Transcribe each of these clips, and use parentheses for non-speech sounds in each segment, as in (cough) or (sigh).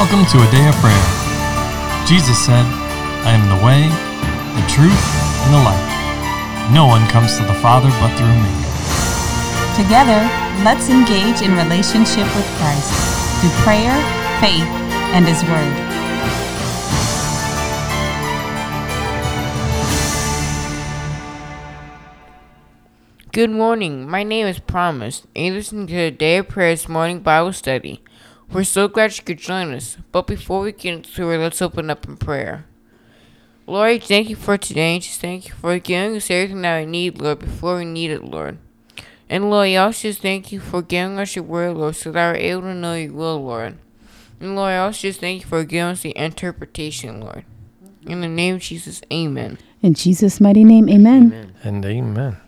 Welcome to a day of prayer. Jesus said, I am the way, the truth, and the life. No one comes to the Father but through me. Together, let's engage in relationship with Christ through prayer, faith, and His Word. Good morning. My name is Promise, and you listen to the Day of Prayers morning Bible study. We're so glad you could join us. But before we get into it, let's open up in prayer. Lord, thank you for today. and Just thank you for giving us everything that we need, Lord, before we need it, Lord. And Lord, I also just thank you for giving us your word, Lord, so that we're able to know your will, Lord. And Lord, I also just thank you for giving us the interpretation, Lord. In the name of Jesus, amen. In Jesus' mighty name, amen. And amen.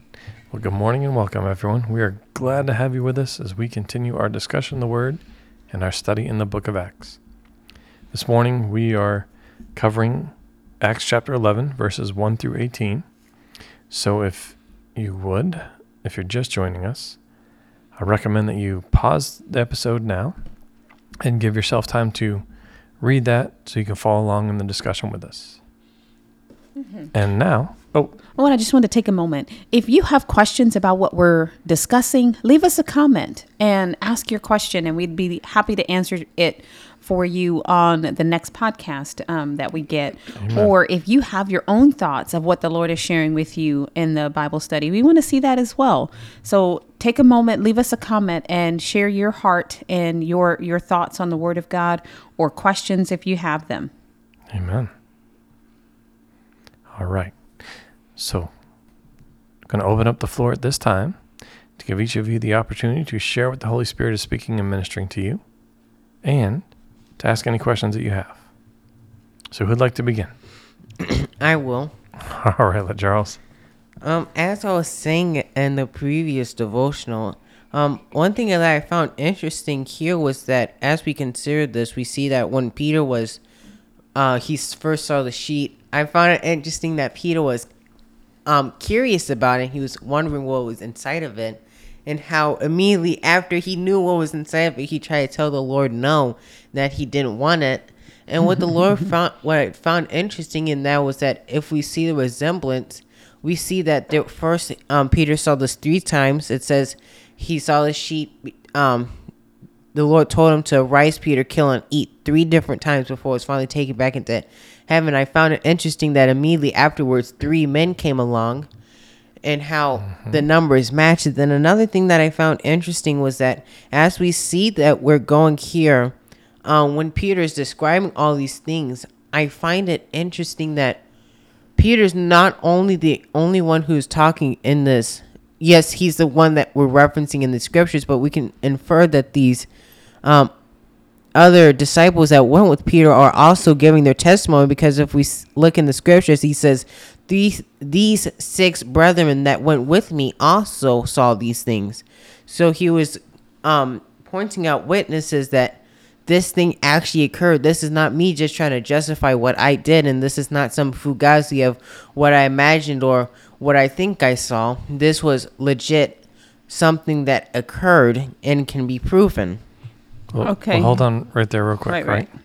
Well, good morning and welcome, everyone. We are glad to have you with us as we continue our discussion of the Word and our study in the book of Acts. This morning, we are covering Acts chapter 11, verses 1 through 18. So if you would, if you're just joining us, I recommend that you pause the episode now and give yourself time to read that so you can follow along in the discussion with us. And now, oh, and I just want to take a moment. If you have questions about what we're discussing, leave us a comment and ask your question, and we'd be happy to answer it for you on the next podcast um, that we get. Or if you have your own thoughts of what the Lord is sharing with you in the Bible study, we want to see that as well. So take a moment, leave us a comment, and share your heart and your your thoughts on the Word of God or questions if you have them. Amen. All right. So, I'm going to open up the floor at this time to give each of you the opportunity to share what the Holy Spirit is speaking and ministering to you and to ask any questions that you have. So, who'd like to begin? (clears throat) I will. (laughs) All right, LaCharles. Um, as I was saying in the previous devotional, um, one thing that I found interesting here was that as we considered this, we see that when Peter was, uh, he first saw the sheet. I found it interesting that Peter was, um, curious about it. He was wondering what was inside of it, and how immediately after he knew what was inside of it, he tried to tell the Lord no, that he didn't want it. And what the (laughs) Lord found, what I found interesting in that was that if we see the resemblance, we see that the first um, Peter saw this three times. It says he saw the sheep. Um, the Lord told him to rise, Peter, kill, and eat three different times before it was finally taken back into heaven. I found it interesting that immediately afterwards, three men came along and how the numbers matched. Then another thing that I found interesting was that as we see that we're going here, um, when Peter is describing all these things, I find it interesting that Peter's not only the only one who's talking in this. Yes, he's the one that we're referencing in the scriptures, but we can infer that these um, other disciples that went with Peter are also giving their testimony because if we look in the scriptures, he says, "These these six brethren that went with me also saw these things." So he was um, pointing out witnesses that this thing actually occurred. This is not me just trying to justify what I did, and this is not some fugazi of what I imagined or what I think I saw. This was legit something that occurred and can be proven. Well, Okay. well, hold on right there, real quick. Right, Right, right.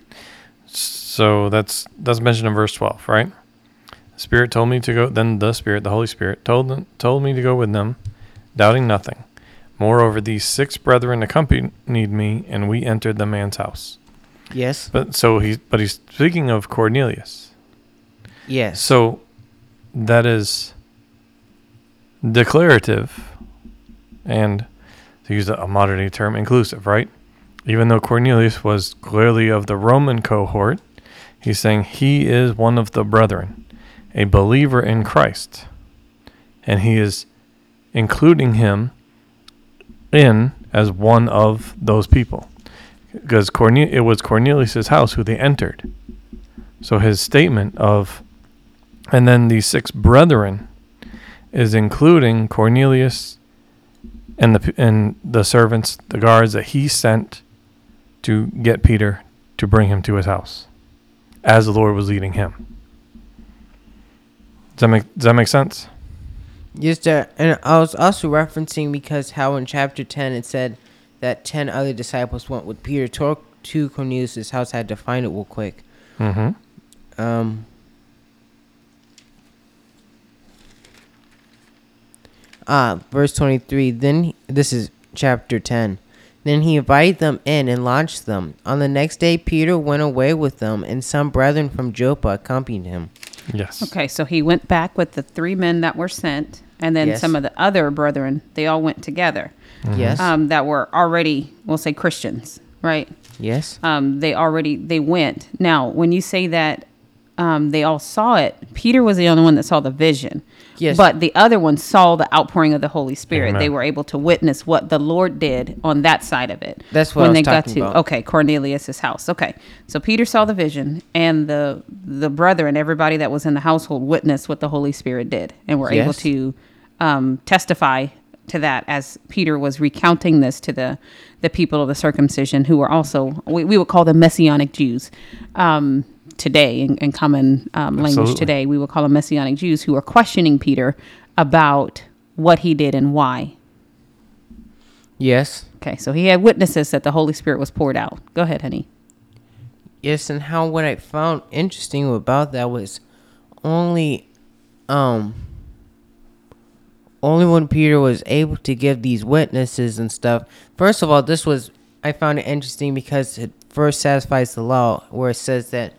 So that's that's mentioned in verse twelve, right? The Spirit told me to go. Then the Spirit, the Holy Spirit, told them, told me to go with them, doubting nothing. Moreover, these six brethren accompanied me, and we entered the man's house. Yes. But so he's but he's speaking of Cornelius. Yes. So that is declarative and to use a modern term, inclusive, right? Even though Cornelius was clearly of the Roman cohort, he's saying he is one of the brethren, a believer in Christ. And he is including him in as one of those people. Because Corne- it was Cornelius' house who they entered. So his statement of and then these six brethren is including Cornelius and the and the servants, the guards that he sent to get Peter to bring him to his house, as the Lord was leading him. Does that make Does that make sense? Yes, that, and I was also referencing because how in chapter ten it said that ten other disciples went with Peter to to Cornelius' house. I had to find it real quick. Mm-hmm. Um, ah, verse 23. Then, he- this is chapter 10. Then he invited them in and lodged them. On the next day, Peter went away with them, and some brethren from Joppa accompanied him. Yes. Okay, so he went back with the three men that were sent, and then Yes. some of the other brethren. They all went together. Yes. Um, that were already, we'll say Christians, right? yes. um, they already they went. Now, when you say that um, they all saw it, Peter was the only one that saw the vision. Yes. But the other ones saw the outpouring of the Holy Spirit. Amen. They were able to witness what the Lord did on that side of it. That's what I when was they got to about. okay Cornelius's house. Okay, so Peter saw the vision, and the the brother and everybody that was in the household, witnessed what the Holy Spirit did, and were able to um, testify to that as Peter was recounting this to the the people of the circumcision who were also we, we would call them messianic Jews um, today in, in common um, language today we would call them messianic Jews who are questioning Peter about what he did and why. Yes. Okay, so he had witnesses that the Holy Spirit was poured out. Go ahead, honey. Yes, and how what I found interesting about that was only um only when Peter was able to give these witnesses and stuff. First of all, this was I found it interesting because it first satisfies the law where it says that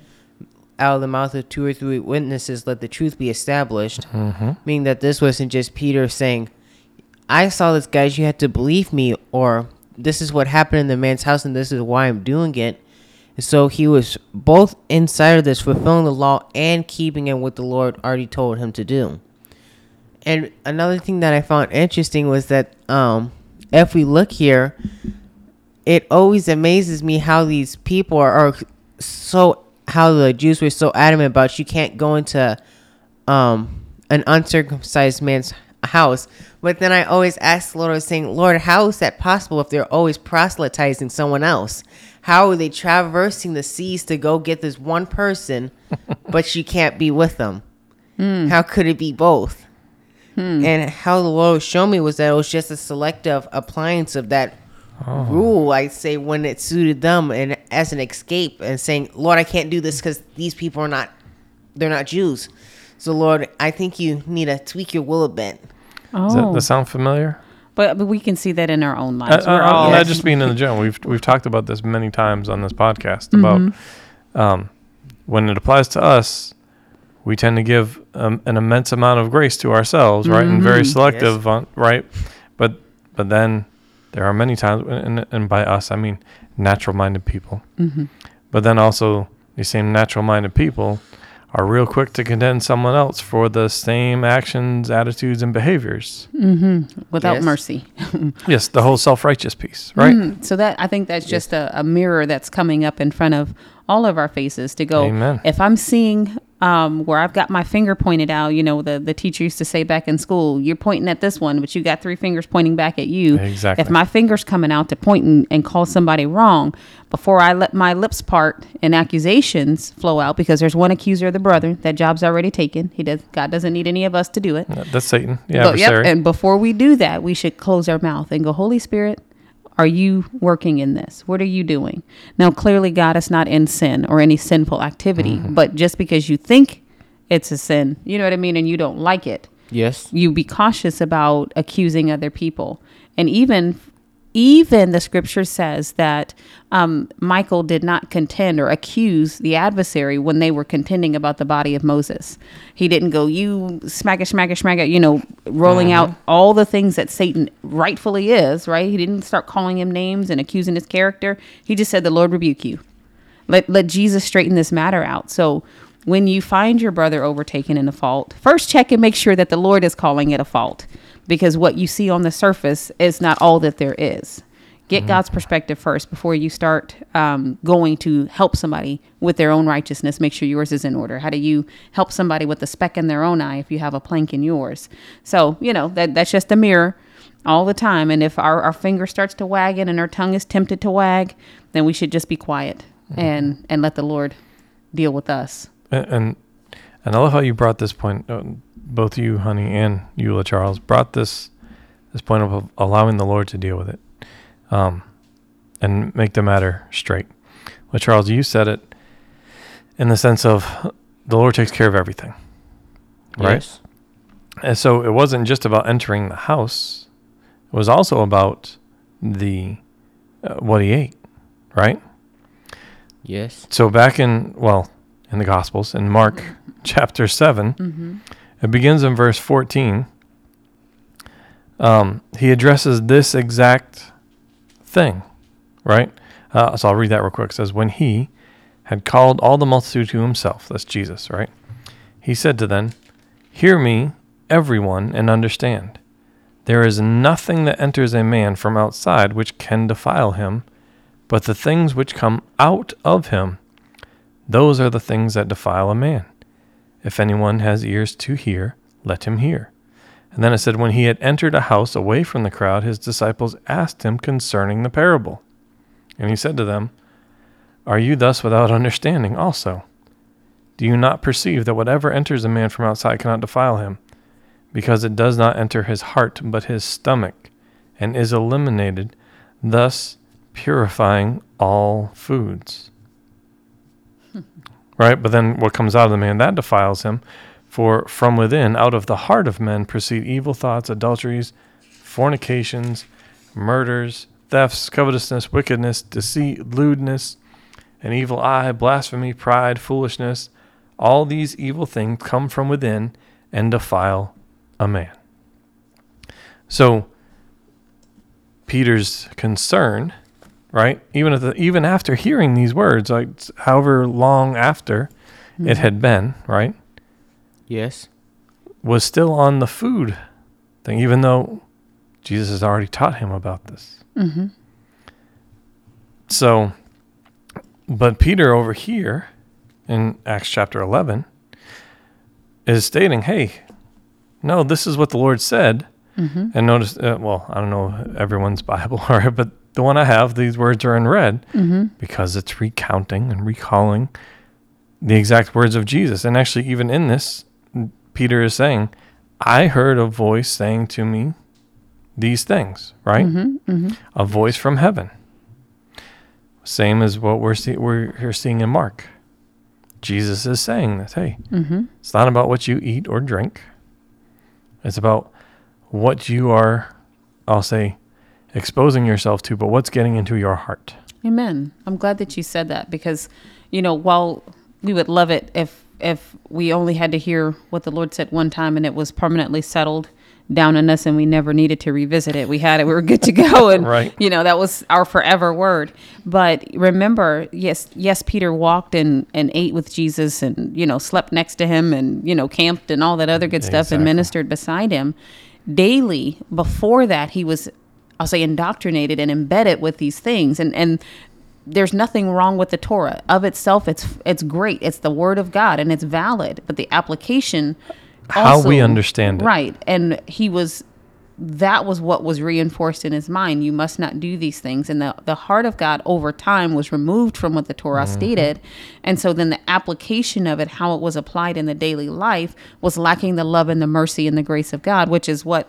out of the mouth of two or three witnesses let the truth be established. Meaning that this wasn't just Peter saying, I saw this guys, you had to believe me or this is what happened in the man's house and this is why I'm doing it. So he was both inside of this, fulfilling the law and keeping it what the Lord already told him to do. And another thing that I found interesting was that um, if we look here, it always amazes me how these people are, are so how the Jews were so adamant about you can't go into um, an uncircumcised man's house. But then I always ask the Lord, I was saying, Lord, how is that possible if they're always proselytizing someone else? How are they traversing the seas to go get this one person, (laughs) but you can't be with them? How could it be both? And how the Lord showed me was that it was just a selective appliance of that rule, I'd say, when it suited them and as an escape and saying, Lord, I can't do this because these people are not, they're not Jews. So, Lord, I think you need to tweak your will a bit. Does that, Oh, that sound familiar? but, but we can see that in our own Uh, lives. uh, We're uh, all Not just being in the gym. We've we've talked about this many times on this podcast about Mm-hmm. um, when it applies to us, we tend to give um, an immense amount of grace to ourselves, right, and very Mm-hmm. selective, on, right. But but then there are many times, and, and by us I mean natural-minded people. Mm-hmm. But then also these same natural-minded people are real quick to condemn someone else for the same actions, attitudes, and behaviors. without Yes. mercy. (laughs) Yes, the whole self-righteous piece, right? Mm, so that I think that's just a, a mirror that's coming up in front of all of our faces to go. Amen. If I'm seeing um, where I've got my finger pointed out, you know, the the teacher used to say back in school, you're pointing at this one, but you got three fingers pointing back at you. Exactly. If my finger's coming out to point and, and call somebody wrong, before I let my lips part and accusations flow out, because there's one accuser of the brethren, that job's already taken. He does. God doesn't need any of us to do it. That's Satan, But, yep, and before we do that, we should close our mouth and go, Holy Spirit, are you working in this? What are you doing? Now, clearly, God is not in sin or any sinful activity, Mm-hmm. but just because you think it's a sin, you know what I mean, and you don't like it, Yes. you be cautious about accusing other people. And even even the scripture says that um, Michael did not contend or accuse the adversary when they were contending about the body of Moses. He didn't go, you smack it, smack it, smack it, you know, rolling out all the things that Satan rightfully is, right? He didn't start calling him names and accusing his character. He just said, the Lord rebuke you. Let, let Jesus straighten this matter out. So when you find your brother overtaken in a fault, first check and make sure that the Lord is calling it a fault because what you see on the surface is not all that there is. Get mm-hmm. God's perspective first before you start um, going to help somebody with their own righteousness. Make sure yours is in order. How do you help somebody with a speck in their own eye if you have a plank in yours? So, you know, that, that's just a mirror all the time. And if our, our finger starts to wagging and our tongue is tempted to wag, then we should just be quiet mm-hmm. and, and let the Lord deal with us. and, and and I love how you brought this point. Um, Both you, honey, and Eula Charles brought this this point of allowing the Lord to deal with it, um, and make the matter straight. Well, Charles, you said it in the sense of the Lord takes care of everything. Right? Yes. And so it wasn't just about entering the house. It was also about the uh, what he ate, right? Yes. So back in well, in the Gospels in Mark (laughs) chapter 7, it begins in verse 14. Um, he addresses this exact thing, right? Uh, so I'll read that real quick. It says, When he had called all the multitude to himself, that's Jesus, right? He said to them, Hear me, everyone, and understand. There is nothing that enters a man from outside which can defile him, but the things which come out of him, those are the things that defile a man. If anyone has ears to hear, let him hear. And then it said, When he had entered a house away from the crowd, his disciples asked him concerning the parable. And he said to them, Are you thus without understanding also? Do you not perceive that whatever enters a man from outside cannot defile him? Because it does not enter his heart, but his stomach, and is eliminated, thus purifying all foods. Right? But then what comes out of the man, that defiles him. For from within, out of the heart of men, proceed evil thoughts, adulteries, fornications, murders, thefts, covetousness, wickedness, deceit, lewdness, an evil eye, blasphemy, pride, foolishness. All these evil things come from within and defile a man. So, Peter's concern, right? Even at the, even after hearing these words, like however long after it had been, right, Yes. was still on the food thing, even though Jesus has already taught him about this. Mm-hmm. So, but Peter over here in Acts chapter 11 is stating, hey, no, this is what the Lord said. Mm-hmm. And notice, uh, well, I don't know everyone's (laughs) Bible, but the one I have, these words are in red Mm-hmm. because it's recounting and recalling the exact words of Jesus. And actually, even in this, Peter is saying, I heard a voice saying to me these things, right? Mm-hmm. Mm-hmm. A voice from heaven. Same as what we're, see- we're here seeing in Mark. Jesus is saying this. Hey, Mm-hmm. it's not about what you eat or drink. It's about what you are, I'll say, exposing yourself to, but what's getting into your heart. Amen. I'm glad that you said that because, you know, while we would love it if if we only had to hear what the Lord said one time and it was permanently settled down in us and we never needed to revisit it. We had it, we were good to (laughs) go and Right. you know, that was our forever word. But remember, yes, yes, Peter walked and, and ate with Jesus and, you know, slept next to him and, you know, camped and all that other good stuff and ministered beside him. Daily before that he was I'll say indoctrinated and embedded with these things and and there's nothing wrong with the Torah of itself. It's it's great. It's the word of God and it's valid. But the application, How we understand it. right? And he was that was what was reinforced in his mind. You must not do these things. And the the heart of God over time was removed from what the Torah Mm-hmm. stated, and so then the application of it, how it was applied in the daily life, was lacking the love and the mercy and the grace of God, which is what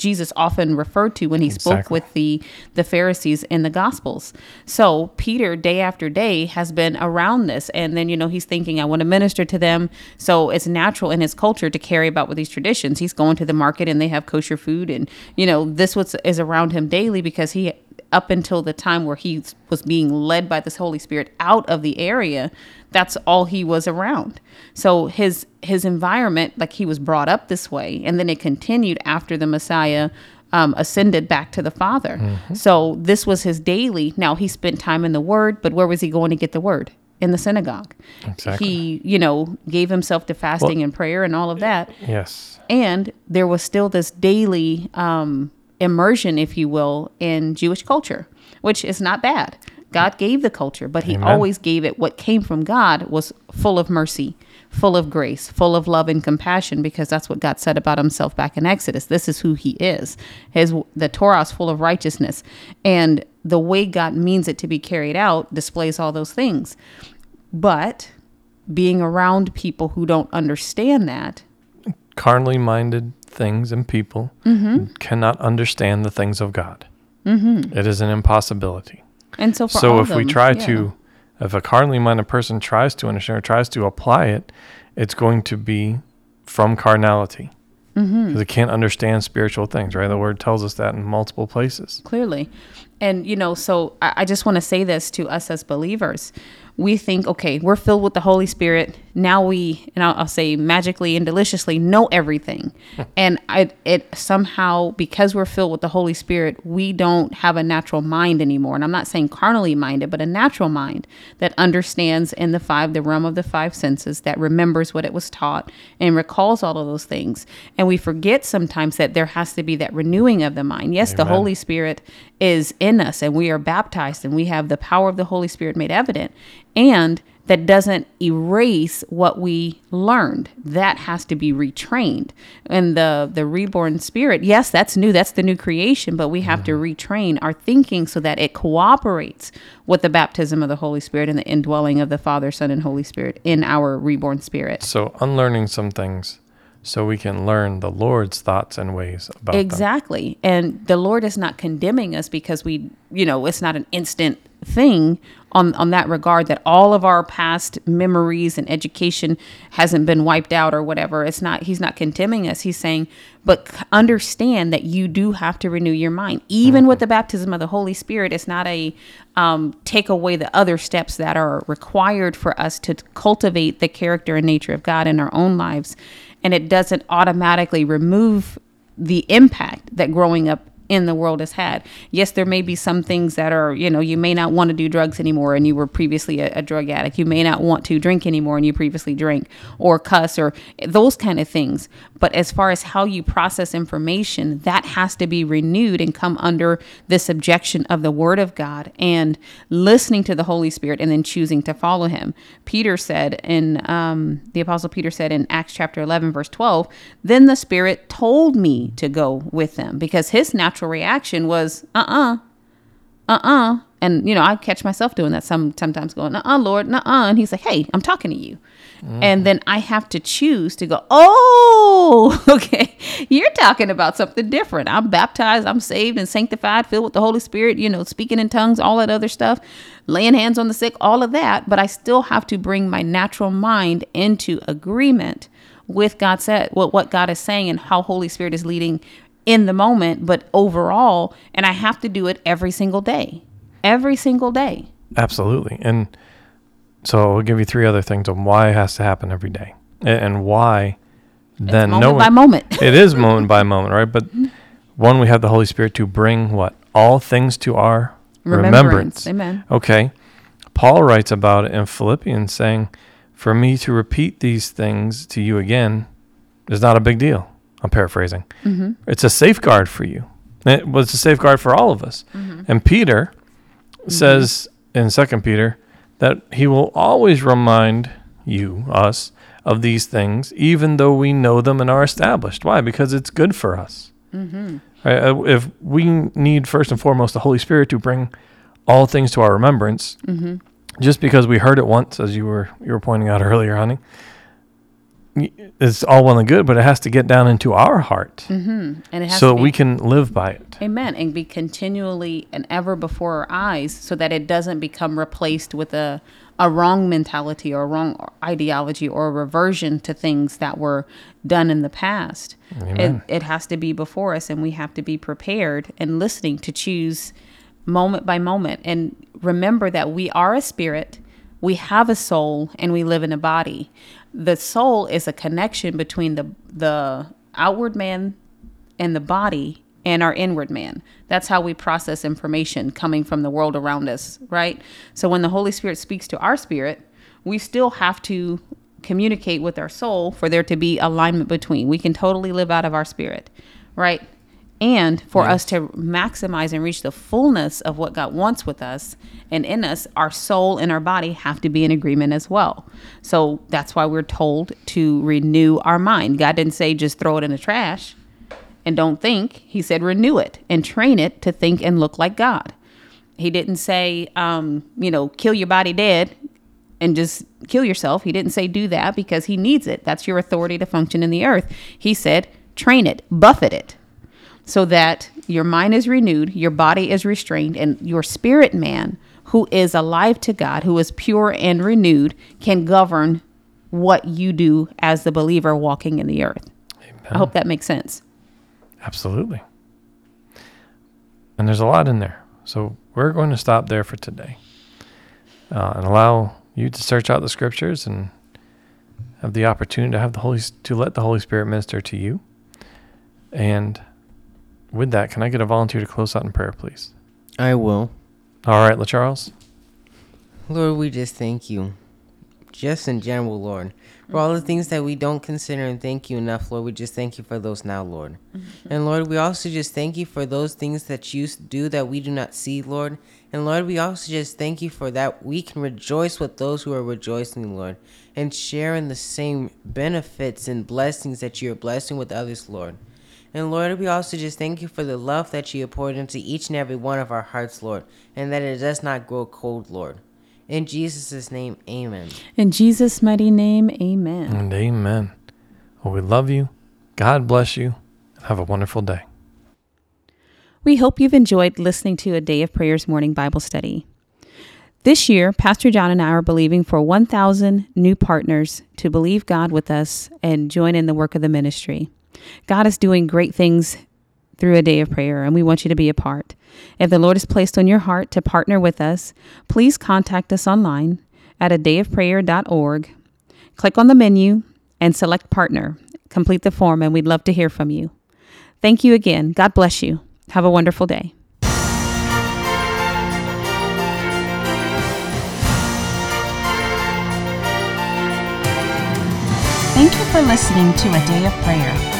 Jesus often referred to when he spoke with the the Pharisees in the Gospels. So Peter, day after day, has been around this, and then you know he's thinking, I want to minister to them. So it's natural in his culture to carry about with these traditions. He's going to the market and they have kosher food, and you know this was is around him daily because he up until the time where he was being led by this Holy Spirit out of the area, that's all he was around. So his his environment, like he was brought up this way, and then it continued after the Messiah um, ascended back to the Father. So this was his daily. Now he spent time in the Word, but where was he going to get the Word? In the synagogue. Exactly. He, you know, gave himself to fasting and prayer and all of that Yes. and there was still this daily um, immersion, if you will, in Jewish culture, which is not bad. God gave the culture, but He Amen. always gave it. What came from God was full of mercy, full of grace, full of love and compassion, because that's what God said about Himself back in Exodus. This is who He is. His the Torah is full of righteousness, and the way God means it to be carried out displays all those things. But being around people who don't understand that Carnally minded things and people Mm-hmm. cannot understand the things of God. Mm-hmm. is an impossibility. And so, so if of we try yeah. to If a carnally minded person tries to understand or tries to apply it, it's going to be from carnality. Because it can't understand spiritual things, right? The word tells us that in multiple places. clearly. And, you know, so I, I just want to say this to us as believers. We think, okay, we're filled with the Holy Spirit. Now we, and I'll, I'll say magically and deliciously, know everything. and I, it somehow, because we're filled with the Holy Spirit, we don't have a natural mind anymore. And I'm not saying carnally minded, but a natural mind that understands in the five, the realm of the five senses, that remembers what it was taught and recalls all of those things. And we forget sometimes that there has to be that renewing of the mind. Yes, the Holy Spirit is in us and we are baptized and we have the power of the Holy Spirit made evident. And that doesn't erase what we learned. That has to be retrained. And the the reborn spirit, yes, that's new. That's the new creation, but we have to mm-hmm. retrain our thinking so that it cooperates with the baptism of the Holy Spirit and the indwelling of the Father, Son, and Holy Spirit in our reborn spirit. So, unlearning some things so we can learn the Lord's thoughts and ways about them. Exactly. And the Lord is not condemning us because we, you know, it's not an instant thing on on that regard that all of our past memories and education hasn't been wiped out or whatever. It's not he's not condemning us. He's saying, but understand that you do have to renew your mind. Even with the baptism of the Holy Spirit, it's not a um, take away the other steps that are required for us to cultivate the character and nature of God in our own lives. And it doesn't automatically remove the impact that growing up in the world has had. Yes, there may be some things that are, you know, you may not want to do drugs anymore and you were previously a, a drug addict. You may not want to drink anymore and you previously drank or cuss or those kind of things. But as far as how you process information, that has to be renewed and come under the subjection of the Word of God and listening to the Holy Spirit and then choosing to follow Him. Peter said in, um, the Apostle Peter said in Acts chapter 11, verse 12, then the Spirit told me to go with them because his natural reaction was, uh uh uh-uh and you know i catch myself doing that some sometimes going uh-uh lord uh-uh and he's like hey i'm talking to you. And then i have to choose to go oh (laughs) okay. You're talking about something different. I'm baptized i'm saved and sanctified filled with the holy spirit you know speaking in tongues all that other stuff laying hands on the sick all of that. But i still have to bring my natural mind into agreement with god said what what god is saying and how holy spirit is leading in the moment, but overall, and I have to do it every single day. Every single day. Absolutely. And so I'll give you three other things on why it has to happen every day and why then moment knowing by moment. (laughs) it is moment by (laughs) moment, right? But one, we have the Holy Spirit to bring what? All things to our remembrance. Amen. Okay. Paul writes about it in Philippians saying, For me to repeat these things to you again is not a big deal. I'm paraphrasing. Mm-hmm. It's a safeguard for you. It was a safeguard for all of us. Mm-hmm. And Peter says in Second Peter that he will always remind you, us, of these things, even though we know them and are established. Why? Because it's good for us. Mm-hmm. Right? Uh, If we need first and foremost the Holy Spirit to bring all things to our remembrance, Mm-hmm. just because we heard it once, as you were you were pointing out earlier, honey, it's all well and good, but it has to get down into our heart Mm-hmm. And it has so we can live by it. Amen. And be continually and ever before our eyes so that it doesn't become replaced with a, a wrong mentality or a wrong ideology or a reversion to things that were done in the past. It, it has to be before us and we have to be prepared and listening to choose moment by moment. And remember that we are a spirit, we have a soul, and we live in a body. The soul is a connection between the the outward man and the body and our inward man. That's how we process information coming from the world around us, right? So when the Holy Spirit speaks to our spirit, we still have to communicate with our soul for there to be alignment between. We can totally live out of our spirit, right? And for us to maximize and reach the fullness of what God wants with us and in us, our soul and our body have to be in agreement as well. So that's why we're told to renew our mind. God didn't say just throw it in the trash and don't think. He said renew it and train it to think and look like God. He didn't say, um, you know, kill your body dead and just kill yourself. He didn't say do that because he needs it. That's your authority to function in the earth. He said train it, buffet it so that your mind is renewed, your body is restrained, and your spirit man, who is alive to God, who is pure and renewed, can govern what you do as the believer walking in the earth. Amen. I hope that makes sense. Absolutely. And there's a lot in there. So we're going to stop there for today uh, and allow you to search out the scriptures and have the opportunity to have the Holy to let the Holy Spirit minister to you. And with that, can I get a volunteer to close out in prayer, please? I will. All right, LaCharles. Lord, we just thank you. Just in general, Lord, for all the things that we don't consider and thank you enough, Lord, we just thank you for those now, Lord. Mm-hmm. And Lord, we also just thank you for those things that you do that we do not see, Lord. And Lord, we also just thank you for that we can rejoice with those who are rejoicing, Lord, and share in the same benefits and blessings that you are blessing with others, Lord. And Lord, we also just thank you for the love that you have poured into each and every one of our hearts, Lord, and that it does not grow cold, Lord. In Jesus' name, amen. In Jesus' mighty name, amen. And amen. Well, we love you. God bless you. And have a wonderful day. We hope you've enjoyed listening to a Day of Prayers morning Bible study. This year, Pastor John and I are believing for 1,000 new partners to believe God with us and join in the work of the ministry. God is doing great things through a day of prayer, and we want you to be a part. If the Lord has placed on your heart to partner with us, please contact us online at a dayofprayer.org. Click on the menu and select partner. Complete the form, and we'd love to hear from you. Thank you again. God bless you. Have a wonderful day. Thank you for listening to A Day of Prayer.